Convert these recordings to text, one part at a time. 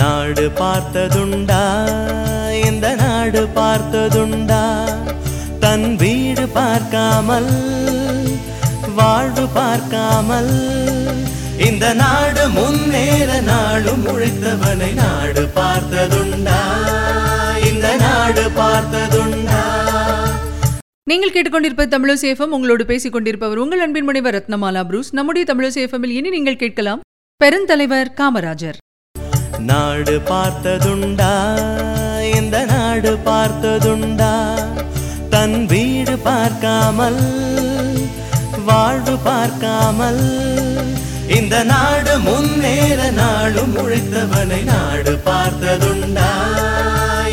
நாடு பார்த்ததுண்டா? இந்த நாடு பார்த்ததுண்டா? தன் வீடு பார்க்காமல் வாழ்வு பார்க்காமல் இந்த நாடு முன்னேற நாடும் முழித்தவனை நாடு பார்த்ததுண்டா? இந்த நாடு பார்த்ததுண்டா? நீங்கள் கேட்டுக்கொண்டிருப்ப தமிழசேஃபம் உங்களோடு பேசிக் கொண்டிருப்பவர் உங்கள் அன்பின் முனைவர் ரத்னமாலா புரூஸ். நம்முடைய தமிழசேஃபமில் இனி நீங்கள் கேட்கலாம். பெருந்தலைவர் காமராஜர். நாடு பார்த்ததுண்டா? இந்த நாடு பார்த்ததுண்டா? தன் வீடு பார்க்காமல் வாழ்வு பார்க்காமல் இந்த நாடு முன்னேற நாடும் முழித்தவனை நாடு பார்த்ததுண்டா?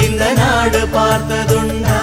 இந்த நாடு பார்த்ததுண்டா?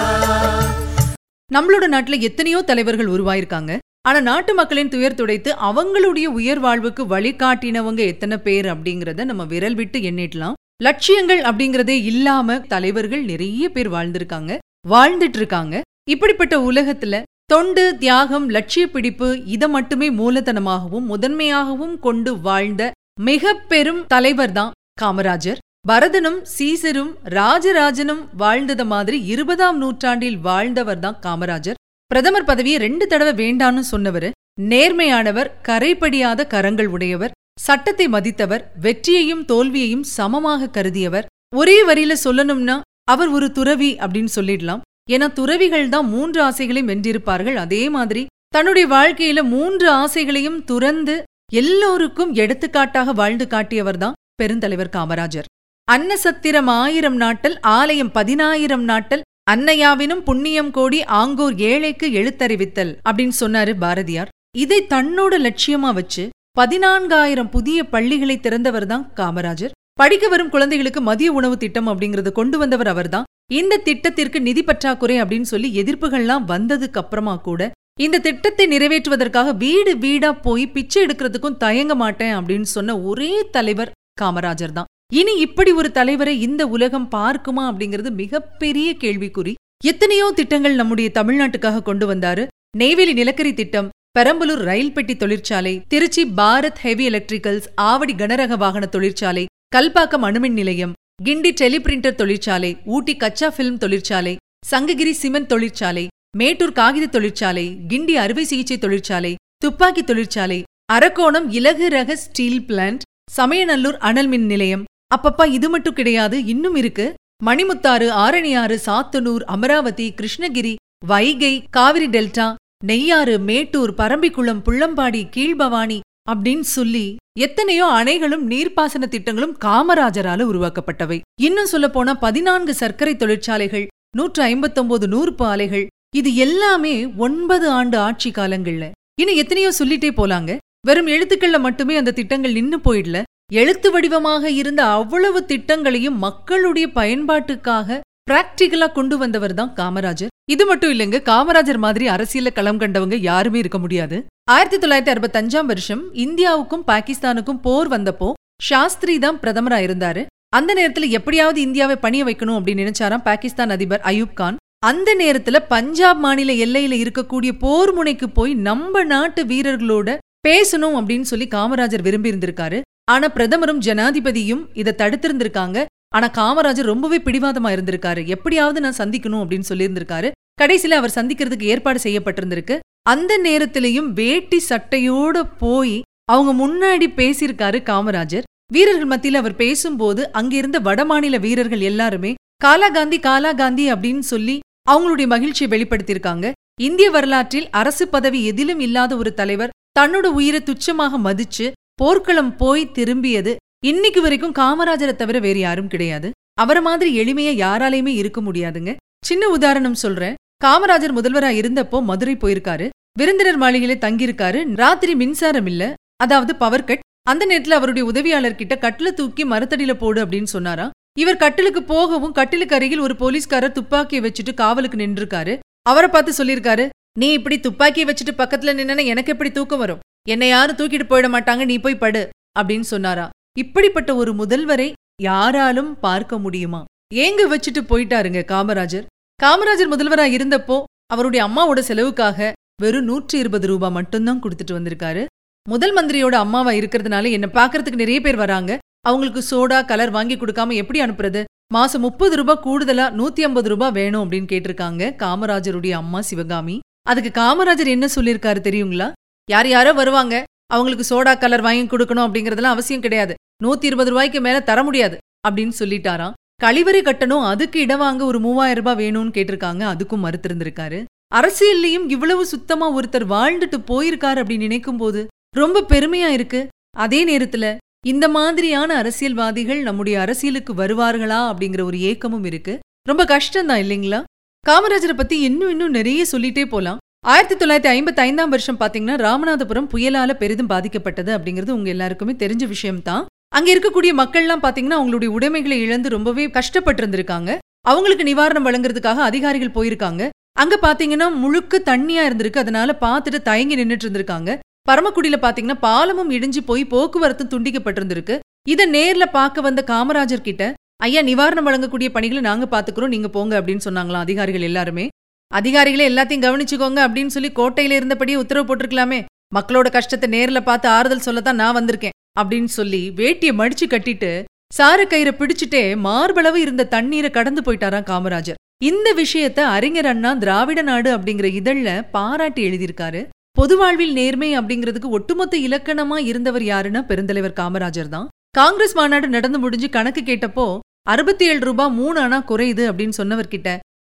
நம்மளோட நாட்டில் எத்தனையோ தலைவர்கள் உருவாயிருக்காங்க. ஆனால் நாட்டு மக்களின் துயர் துடைத்து அவங்களுடைய உயர் வாழ்வுக்கு வழிகாட்டினவங்க எத்தனை பேர் அப்படிங்கிறத நம்ம விரல் விட்டு எண்ணிடலாம். லட்சியங்கள் அப்படிங்கிறதே இல்லாம தலைவர்கள் நிறைய பேர் வாழ்ந்திருக்காங்க வாழ்ந்துட்டு இருக்காங்க இப்படிப்பட்ட உலகத்துல தொண்டு தியாகம் லட்சிய பிடிப்பு இதை மட்டுமே மூலதனமாகவும் முதன்மையாகவும் கொண்டு வாழ்ந்த மிக பெரும் தலைவர் தான் காமராஜர். பரதனும் சீசரும் ராஜராஜனும் வாழ்ந்தத மாதிரி இருபதாம் நூற்றாண்டில் வாழ்ந்தவர் தான் காமராஜர். பிரதமர் பதவியை ரெண்டு தடவை வேண்டான்னு சொன்னவர் நேர்மையானவர் கரைப்படியாத கரங்கள் உடையவர் சட்டத்தை மதித்தவர் வெற்றியையும் தோல்வியையும் சமமாக கருதியவர். ஒரே வரியில சொல்லணும்னா அவர் ஒரு துறவி அப்படின்னு சொல்லிடலாம். ஏன்னா துறவிகள் தான் மூன்று ஆசைகளையும் வென்றிருப்பார்கள். அதே மாதிரி தன்னுடைய வாழ்க்கையில மூன்று ஆசைகளையும் துறந்து எல்லோருக்கும் எடுத்துக்காட்டாக வாழ்ந்து காட்டியவர் தான் பெருந்தலைவர் காமராஜர். அன்னசத்திரம் ஆயிரம் நாட்டல் ஆலயம் பதினாயிரம் நாட்டல் அன்னையாவினும் புண்ணியம் கோடி ஆங்கோர் ஏழைக்கு எழுத்தறிவித்தல் அப்படின்னு சொன்னாரு பாரதியார். இதை தன்னோட லட்சியமா வச்சு பதினான்காயிரம் புதிய பள்ளிகளை திறந்தவர் தான் காமராஜர். படிக்க வரும் குழந்தைகளுக்கு மதிய உணவு திட்டம் அப்படிங்கறத கொண்டு வந்தவர் அவர்தான் இந்த திட்டத்திற்கு நிதி பற்றாக்குறை அப்படின்னு சொல்லி எதிர்ப்புகள்லாம் வந்ததுக்கு அப்புறமா கூட இந்த திட்டத்தை நிறைவேற்றுவதற்காக வீடு வீடா போய் பிச்சை எடுக்கிறதுக்கும் தயங்க மாட்டேன் அப்படின்னு சொன்ன ஒரே தலைவர் காமராஜர் தான். இனி இப்படி ஒரு தலைவரை இந்த உலகம் பார்க்குமா அப்படிங்கிறது மிகப்பெரிய கேள்விக்குறி. எத்தனையோ திட்டங்கள் நம்முடைய தமிழ்நாட்டுக்காக கொண்டு வந்தாரு. நெய்வேலி நிலக்கரி திட்டம் பெரம்பலூர் ரயில் பெட்டி தொழிற்சாலை திருச்சி பாரத் ஹெவி எலக்ட்ரிக்கல்ஸ் ஆவடி கனரக வாகன தொழிற்சாலை கல்பாக்கம் அணுமின் நிலையம் கிண்டி டெலிபிரிண்டர் தொழிற்சாலை ஊட்டி கச்சா பிலிம் தொழிற்சாலை சங்ககிரி சிமெண்ட் தொழிற்சாலை மேட்டூர் காகித தொழிற்சாலை கிண்டி அறுவை சிகிச்சை தொழிற்சாலை துப்பாக்கி தொழிற்சாலை அரக்கோணம் இலகு ரக ஸ்டீல் பிளான்ட் சமயநல்லூர் அனல் மின் நிலையம் அப்பப்பா இது மட்டும் கிடையாது இன்னும் இருக்கு. மணிமுத்தாறு ஆரணியாறு சாத்தனூர் அமராவதி கிருஷ்ணகிரி வைகை காவிரி டெல்டா நெய்யாறு மேட்டூர் பரம்பிக்குளம் புள்ளம்பாடி கீழ்பவானி அப்படின்னு சொல்லி எத்தனையோ அணைகளும் நீர்ப்பாசன திட்டங்களும் காமராஜரால உருவாக்கப்பட்டவை. இன்னும் சொல்ல போனா பதினான்கு சர்க்கரை தொழிற்சாலைகள் நூற்று ஐம்பத்தொன்பது நூறுப்பு ஆலைகள் இது எல்லாமே ஒன்பது ஆண்டு ஆட்சி காலங்கள்ல. இன்னும் எத்தனையோ சொல்லிட்டே போலாங்க. வெறும் எழுத்துக்கள்ல மட்டுமே அந்த திட்டங்கள் நின்னு போயிடல. எழுத்து வடிவமாக இருந்த அவ்வளவு திட்டங்களையும் மக்களுடைய பயன்பாட்டுக்காக பிராக்டிகலா கொண்டு வந்தவர் தான் காமராஜர். இது மட்டும் இல்லைங்க காமராஜர் மாதிரி அரசியல களம் கண்டவங்க யாருமே இருக்க முடியாது. ஆயிரத்தி தொள்ளாயிரத்தி அறுபத்தஞ்சாம் வருஷம் இந்தியாவுக்கும் பாகிஸ்தானுக்கும் போர் வந்தப்போ சாஸ்திரி தான் பிரதமரா இருந்தாரு. அந்த நேரத்துல எப்படியாவது இந்தியாவை பணிய வைக்கணும் அப்படின்னு நினைச்சாராம் பாகிஸ்தான் அதிபர் அயூப் கான். அந்த நேரத்துல பஞ்சாப் மாநில எல்லையில இருக்கக்கூடிய போர் முனைக்கு போய் நம்ம நாட்டு வீரர்களோட பேசணும் அப்படின்னு சொல்லி காமராஜர் விரும்பி இருந்திருக்காரு ஆனா பிரதமரும் ஜனாதிபதியும் இதை தடுத்திருந்திருக்காங்க. ஆனா காமராஜர் ரொம்பவே பிடிவாதமா இருந்திருக்காரு. எப்படியாவது நான் சந்திக்கணும் அப்படின்னு சொல்லியிருந்திருக்காரு. கடைசியில அவர் சந்திக்கிறதுக்கு ஏற்பாடு செய்யப்பட்டிருந்திருக்கு. அந்த நேரத்திலையும் வேட்டி சட்டையோட போய் அவங்க முன்னாடி பேசியிருக்காரு காமராஜர். வீரர்கள் மத்தியில அவர் பேசும்போது அங்கிருந்த வடமாநில வீரர்கள் எல்லாருமே காலாகாந்தி காலாகாந்தி அப்படின்னு சொல்லி அவங்களுடைய மகிழ்ச்சியை வெளிப்படுத்தியிருக்காங்க. இந்திய வரலாற்றில் அரசு பதவி எதிலும் இல்லாத ஒரு தலைவர் தன்னோட உயிரை துச்சமாக மதிச்சு போர்க்களம் போய் திரும்பியது இன்னைக்கு வரைக்கும் காமராஜரை தவிர வேறு யாரும் கிடையாது. அவரை மாதிரி எளிமையா யாராலையுமே இருக்க முடியாதுங்க. சின்ன உதாரணம் சொல்றேன். காமராஜர் முதல்வரா இருந்தப்போ மதுரை போயிருக்காரு. விருந்தினர் மாளிகையில தங்கியிருக்காரு. ராத்திரி மின்சாரம் இல்ல. அதாவது பவர் கட் அந்த நேரத்துல அவருடைய உதவியாளர் கிட்ட கட்டில தூக்கி மரத்தடியில போடு அப்படின்னு சொன்னாரா? இவர் கட்டிலுக்கு போகவும் கட்டிலுக்கு அருகில் ஒரு போலீஸ்காரர் துப்பாக்கியை வச்சுட்டு காவலுக்கு நின்றுருக்காரு. அவரை பார்த்து சொல்லியிருக்காரு நீ இப்படி துப்பாக்கியை வச்சுட்டு பக்கத்துல நின்னா எனக்கு எப்படி தூக்கம் வரும்? என்னை யாரும் தூக்கிட்டு போயிட மாட்டாங்க நீ போய் படு அப்படின்னு சொன்னாரா. இப்படிப்பட்ட ஒரு முதல்வரை யாராலும் பார்க்க முடியுமா? ஏங்க வச்சுட்டு போயிட்டாருங்க காமராஜர்? காமராஜர் முதல்வரா இருந்தப்போ அவருடைய அம்மாவோட செலவுக்காக வெறும் நூற்றி இருபது ரூபாய் மட்டும்தான் கொடுத்துட்டு வந்திருக்காரு. முதல் மந்திரியோட அம்மாவா இருக்கிறதுனால என்ன பாக்குறதுக்கு நிறைய பேர் வராங்க. அவங்களுக்கு சோடா கலர் வாங்கி கொடுக்காம எப்படி அனுப்புறது? மாசம் முப்பது ரூபாய் கூடுதலா நூத்தி ஐம்பது ரூபாய் வேணும் அப்படின்னு கேட்டிருக்காங்க காமராஜருடைய அம்மா சிவகாமி. அதுக்கு காமராஜர் என்ன சொல்லியிருக்காரு தெரியுங்களா? யார் யாரோ வருவாங்க. அவங்களுக்கு சோடா கலர் வாங்கி கொடுக்கணும் அப்படிங்கறதெல்லாம் அவசியம் கிடையாது. நூத்தி இருபது ரூபாய்க்கு மேல தர முடியாது அப்படின்னு சொல்லிட்டாராம். கழிவறை கட்டணும் அதுக்கு இடம் வாங்க ஒரு மூவாயிரம் ரூபாய் வேணும்னு கேட்டிருக்காங்க. அதுக்கும் மறுத்திருந்திருக்காரு அரசியல்லையும் இவ்வளவு சுத்தமா ஒருத்தர் வாழ்ந்துட்டு போயிருக்காரு அப்படின்னு நினைக்கும் போது ரொம்ப பெருமையா இருக்கு. அதே நேரத்துல இந்த மாதிரியான அரசியல்வாதிகள் நம்முடைய அரசியலுக்கு வருவார்களா அப்படிங்கிற ஒரு ஏக்கமும் இருக்கு. ரொம்ப கஷ்டம்தான் இல்லைங்களா? காமராஜரை பத்தி இன்னும் இன்னும் நிறைய சொல்லிட்டே போலாம். ஆயிரத்தி தொள்ளாயிரத்தி ஐம்பத்தி ஐந்தாம் வருஷம் பாத்தீங்கன்னா ராமநாதபுரம் புயலால பெரிதும் பாதிக்கப்பட்டது அப்படிங்கிறது உங்க எல்லாருக்குமே தெரிஞ்ச விஷயம்தான். அங்க இருக்கக்கூடிய மக்கள்லாம் பாத்தீங்கன்னா அவங்களுடைய உடைமைகளை இழந்து ரொம்பவே கஷ்டப்பட்டு இருந்திருக்காங்க அவங்களுக்கு நிவாரணம் வழங்குறதுக்காக அதிகாரிகள் போயிருக்காங்க. அங்க பாத்தீங்கன்னா முழுக்க தண்ணியா இருந்திருக்கு. அதனால பார்த்துட்டு தயங்கி நின்னுட்டு இருந்திருக்காங்க பரமக்குடியில பாத்தீங்கன்னா பாலமும் இடிஞ்சு போய் போக்குவரத்து துண்டிக்கப்பட்டிருந்திருக்கு. இதை நேர்ல பார்க்க வந்த காமராஜர் கிட்ட ஐயா நிவாரணம் வழங்கக்கூடிய பணிகளை நாங்க பாத்துக்கிறோம். நீங்க போங்க அப்படின்னு சொன்னாங்களாம் அதிகாரிகள் எல்லாருமே. அதிகாரிகளே எல்லாத்தையும் கவனிச்சுக்கோங்க அப்படின்னு சொல்லி கோட்டையில இருந்தபடியே உத்தரவு போட்டிருக்கலாமே. மக்களோட கஷ்டத்தை நேர்ல பார்த்து ஆறுதல் சொல்லத்தான் நான் வந்திருக்கேன் அப்படின்னு சொல்லி வேட்டியை மடிச்சு கட்டிட்டு சார கயிறை பிடிச்சிட்டே மார்பளவு இருந்த தண்ணீரை கடந்து போயிட்டாராம் காமராஜர். இந்த விஷயத்த அறிஞர் அண்ணா திராவிட நாடு அப்படிங்கிற இதழ்ல பாராட்டி எழுதியிருக்காரு. பொது வாழ்வில் நேர்மை அப்படிங்கிறதுக்கு ஒட்டுமொத்த இலக்கணமா இருந்தவர் யாருன்னா பெருந்தலைவர் காமராஜர் தான். காங்கிரஸ் மாநாடு நடந்து முடிஞ்சு கணக்கு கேட்டப்போ அறுபத்தி ஏழு ரூபாய் மூணு அணா குறையுது அப்படின்னு சொன்னவர்கிட்ட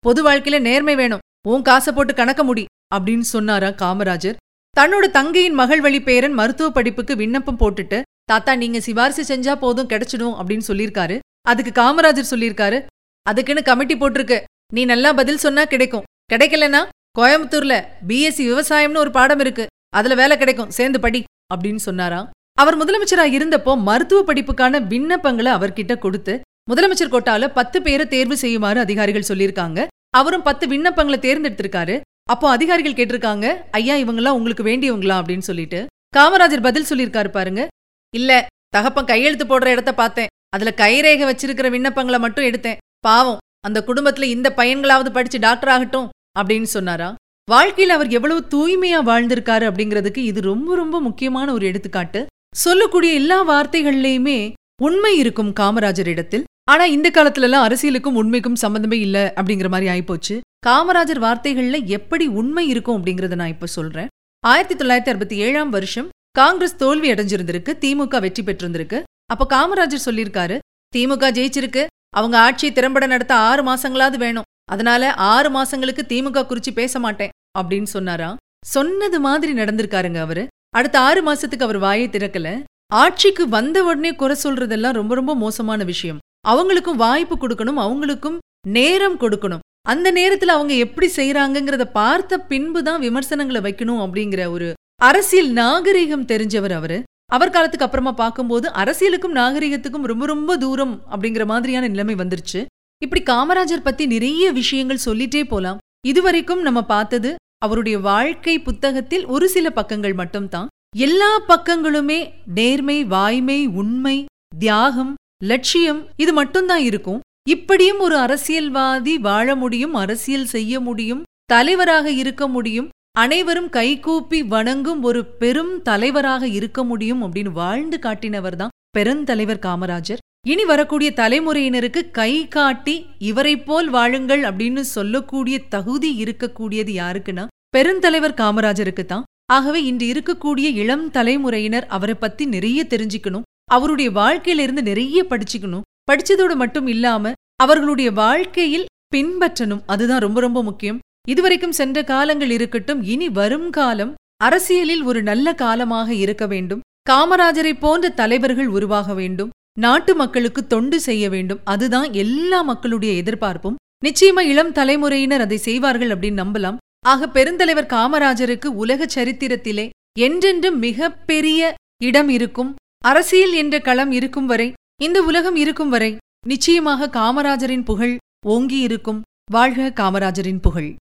பொது வாழ்க்கையில நேர்மை வேணும். உன் காசை போட்டு கணக்க முடி அப்படின்னு சொன்னாரா காமராஜர். தன்னோட தங்கையின் மகள் வழி பேரன் மருத்துவ படிப்புக்கு விண்ணப்பம் போட்டுட்டு தாத்தா நீங்க சிபாரிசு செஞ்சா போதும் கிடைச்சிடும் அப்படின்னு சொல்லியிருக்காரு. அதுக்கு காமராஜர் சொல்லியிருக்காரு அதுக்குன்னு கமிட்டி போட்டிருக்கு. நீ நல்லா பதில் சொன்னா கிடைக்கும். கிடைக்கலனா கோயம்புத்தூர்ல பிஎஸ்சி விவசாயம்னு ஒரு பாடம் இருக்கு. அதுல வேலை கிடைக்கும். சேர்ந்து படி அப்படின்னு சொன்னாராம் அவர் முதலமைச்சரா இருந்தப்போ மருத்துவ படிப்புக்கான விண்ணப்பங்களை அவர்கிட்ட கொடுத்து முதலமைச்சர் கோட்டால பத்து பேரை தேர்வு செய்யுமாறு அதிகாரிகள் சொல்லியிருக்காங்க. அவரும் பத்து விண்ணப்பங்களை தேர்ந்தெடுத்திருக்காரு. அப்போ அதிகாரிகள் கேட்டிருக்காங்க ஐயா இவங்களாம் உங்களுக்கு வேண்டியவங்களா? அப்படின்னு சொல்லிட்டு. காமராஜர் பதில் சொல்லியிருக்காரு பாருங்க. இல்ல தகப்பன் கையெழுத்து போடுற இடத்த பார்த்தேன். அதுல கைரேகை வச்சிருக்கிற விண்ணப்பங்களை மட்டும் எடுத்தேன். பாவம் அந்த குடும்பத்துல இந்த பையன்களாவது படிச்சு டாக்டர் ஆகட்டும் அப்படின்னு சொன்னாரா. வாழ்க்கையில அவர் எவ்வளவு தூய்மையா வாழ்ந்திருக்காரு அப்படிங்கிறதுக்கு இது ரொம்ப ரொம்ப முக்கியமான ஒரு எடுத்துக்காட்டு. சொல்லக்கூடிய எல்லா வார்த்தைகள்லையுமே உண்மை இருக்கும் காமராஜர் இடத்தில் ஆனா இந்த காலத்துல எல்லாம் அரசியலுக்கும் உண்மைக்கும் சம்பந்தமே இல்ல அப்படிங்கிற மாதிரி ஆயிப்போச்சு. காமராஜர் வார்த்தைகள்ல எப்படி உண்மை இருக்கும் அப்படிங்கறத நான் இப்ப சொல்றேன். ஆயிரத்தி தொள்ளாயிரத்தி அறுபத்தி ஏழாம் வருஷம் காங்கிரஸ் தோல்வி அடைஞ்சிருந்திருக்கு திமுக வெற்றி பெற்றிருந்திருக்கு. அப்ப காமராஜர் சொல்லியிருக்காரு திமுக ஜெயிச்சிருக்கு. அவங்க ஆட்சியை திறம்பட நடத்த ஆறு மாசங்களாவது வேணும். அதனால ஆறு மாசங்களுக்கு திமுக குறிச்சு பேச மாட்டேன். அப்படின்னு சொன்னாரா? சொன்னது மாதிரி நடந்திருக்காருங்க அவரு. அடுத்த ஆறு மாசத்துக்கு அவர் வாயை திறக்கல. ஆட்சிக்கு வந்த உடனே குறை சொல்றதெல்லாம் ரொம்ப ரொம்ப மோசமான விஷயம். அவங்களுக்கும் வாய்ப்பு கொடுக்கணும் அவங்களுக்கும் நேரம் கொடுக்கணும். அந்த நேரத்துல அவங்க எப்படி செய்யறாங்கங்கிறத பார்த்த பின்புதான் விமர்சனங்களை வைக்கணும் அப்படிங்கிற ஒரு அரசியல் நாகரிகம் தெரிஞ்சவர் அவரு. அவர் காலத்துக்கு அப்புறமா பார்க்கும்போது அரசியலுக்கும் நாகரிகத்துக்கும் ரொம்ப ரொம்ப தூரம் அப்படிங்கிற மாதிரியான நிலைமை வந்துருச்சு. இப்படி காமராஜர் பத்தி நிறைய விஷயங்கள் சொல்லிட்டே போலாம். இதுவரைக்கும் நம்ம பார்த்தது அவருடைய வாழ்க்கை புத்தகத்தில் ஒரு சில பக்கங்கள் மட்டும்தான். எல்லா பக்கங்களுமே நேர்மை வாய்மை உண்மை தியாகம் லட்சியம் இது மட்டும்தான் இருக்கும். இப்படியும் ஒரு அரசியல்வாதி வாழ முடியும் அரசியல் செய்ய முடியும் தலைவராக இருக்க முடியும் அனைவரும் கைகூப்பி வணங்கும் ஒரு பெரும் தலைவராக இருக்க முடியும் அப்படின்னு வாழ்ந்து காட்டினவர் தான் பெருந்தலைவர் காமராஜர். இனி வரக்கூடிய தலைமுறையினருக்கு கை காட்டி இவரைப் போல் வாழுங்கள் அப்படின்னு சொல்லக்கூடிய தகுதி இருக்கக்கூடியது யாருக்குன்னா பெருந்தலைவர் காமராஜருக்கு தான். ஆகவே இன்று இருக்கக்கூடிய இளம் தலைமுறையினர் அவரை பத்தி நிறைய தெரிஞ்சுக்கணும். அவருடைய வாழ்க்கையில இருந்து நிறைய படிச்சுக்கணும். படிச்சதோடு மட்டும் இல்லாம அவர்களுடைய வாழ்க்கையில் பின்பற்றணும். அதுதான் ரொம்ப ரொம்ப முக்கியம். இதுவரைக்கும் சென்ற காலங்கள் இருக்கட்டும் இனி வரும் காலம் அரசியலில் ஒரு நல்ல காலமாக இருக்க வேண்டும். காமராஜரை போன்ற தலைவர்கள் உருவாக வேண்டும். நாட்டு மக்களுக்கு தொண்டு செய்ய வேண்டும். அதுதான் எல்லா மக்களுடைய எதிர்பார்ப்பும். நிச்சயமா இளம் தலைமுறையினர் அதை செய்வார்கள் அப்படின்னு நம்பலாம். ஆக பெருந்தலைவர் காமராஜருக்கு உலக சரித்திரத்திலே என்றென்றும் மிக பெரிய இடம் இருக்கும். அரசியல் என்ற களம் இருக்கும் வரை இந்த உலகம் இருக்கும் வரை நிச்சயமாக காமராஜரின் புகழ் ஓங்கி இருக்கும் வாழ்க காமராஜரின் புகழ்.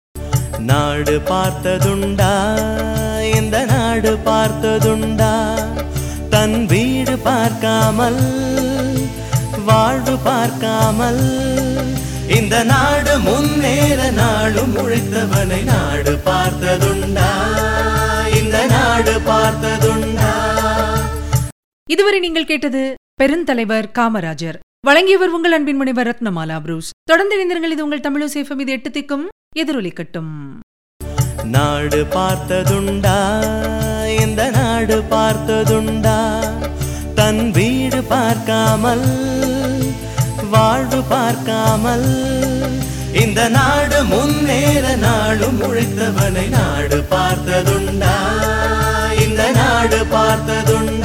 நாடு பார்த்ததுண்டா இந்த நாடு பார்த்ததுண்டா. தன் வீடு பார்க்காமல் வாழ்வு பார்க்காமல் இந்த நாடு முன்னேற நாடும் முழித்தவனை நாடு பார்த்ததுண்டா. இந்த நாடு பார்த்ததுண்டா. இதுவரை நீங்கள் கேட்டது பெருந்தலைவர் காமராஜர். வழங்கியவர் உங்கள் அன்பின் முனைவர் ரத்னமாலா புரூஸ். தொடர்ந்து இணைந்திருங்கள் இது உங்கள் தமிழ் சேஃபம் இது எட்டு திக்கும் எதிரொலிக்கட்டும். நாடு பார்த்ததுண்டா இந்த நாடு பார்த்ததுண்டா? தன் வீடு பார்க்காமல் வாழ்வு பார்க்காமல் இந்த நாடு முன்னேற நாடும் முழித்தவனை நாடு பார்த்ததுண்டா? இந்த நாடு பார்த்ததுண்டா?